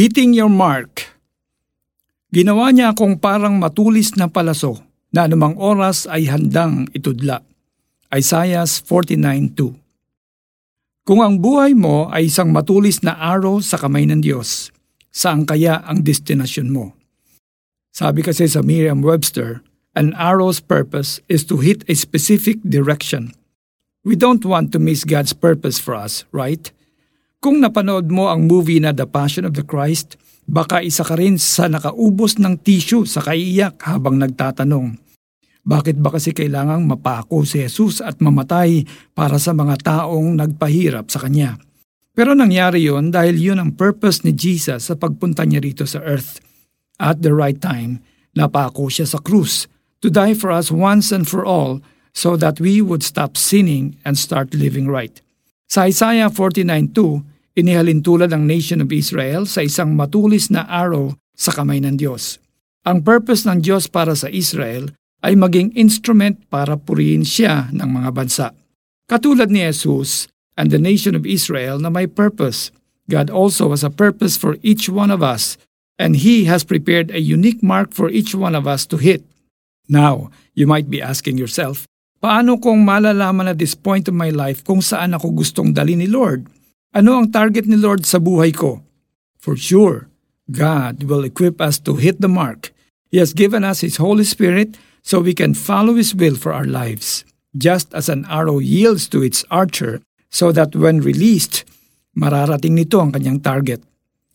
Hitting your mark. Ginawa niya akong parang matulis na palaso na anumang oras ay handang itudla. Isaiah 49.2 Kung ang buhay mo ay isang matulis na araw sa kamay ng Diyos, saan kaya ang destinasyon mo? Sabi kasi sa Merriam-Webster, an arrow's purpose is to hit a specific direction. We don't want to miss God's purpose for us, right? Kung napanood mo ang movie na The Passion of the Christ, baka isa ka rin sa nakaubos ng tissue sa kaiyak habang nagtatanong, bakit ba kasi kailangang mapako si Jesus at mamatay para sa mga taong nagpahirap sa Kanya? Pero nangyari yon dahil yun ang purpose ni Jesus sa pagpunta niya rito sa earth. At the right time, napako siya sa krus to die for us once and for all so that we would stop sinning and start living right. Sa Isaiah 49.2, inihalin tulad ang nation of Israel sa isang matulis na arrow sa kamay ng Diyos. Ang purpose ng Diyos para sa Israel ay maging instrument para purihin siya ng mga bansa. Katulad ni Jesus and the nation of Israel na may purpose, God also has a purpose for each one of us and He has prepared a unique mark for each one of us to hit. Now, you might be asking yourself, paano kung malalaman at this point of my life kung saan ako gustong dali ni Lord? Ano ang target ni Lord sa buhay ko? For sure, God will equip us to hit the mark. He has given us His Holy Spirit so we can follow His will for our lives, just as an arrow yields to its archer so that when released, mararating nito ang kanyang target.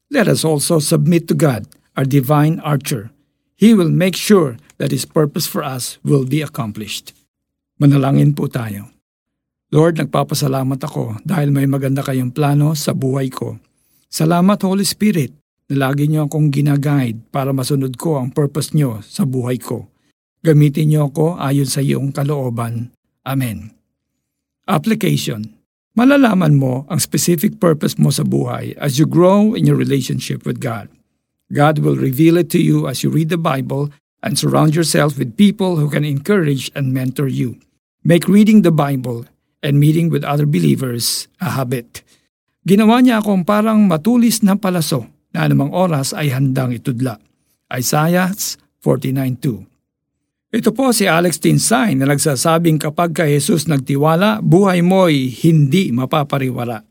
Let us also submit to God, our divine archer. He will make sure that His purpose for us will be accomplished. Manalangin po tayo. Lord, nagpapasalamat ako dahil may maganda kayong plano sa buhay ko. Salamat Holy Spirit na lagi niyo akong ginaguide para masunod ko ang purpose niyo sa buhay ko. Gamitin niyo ako ayon sa iyong kalooban. Amen. Application Malalaman mo ang specific purpose mo sa buhay as you grow in your relationship with God. God will reveal it to you as you read the Bible and surround yourself with people who can encourage and mentor you. Make reading the Bible and meeting with other believers a habit. Ginawa niya akong parang matulis na palaso na anumang oras ay handang itudla. Isaiah 49.2 ito po si Alex Tinsay na nagsasabing kapag ka Jesus nagtiwala, buhay mo'y hindi mapapariwala.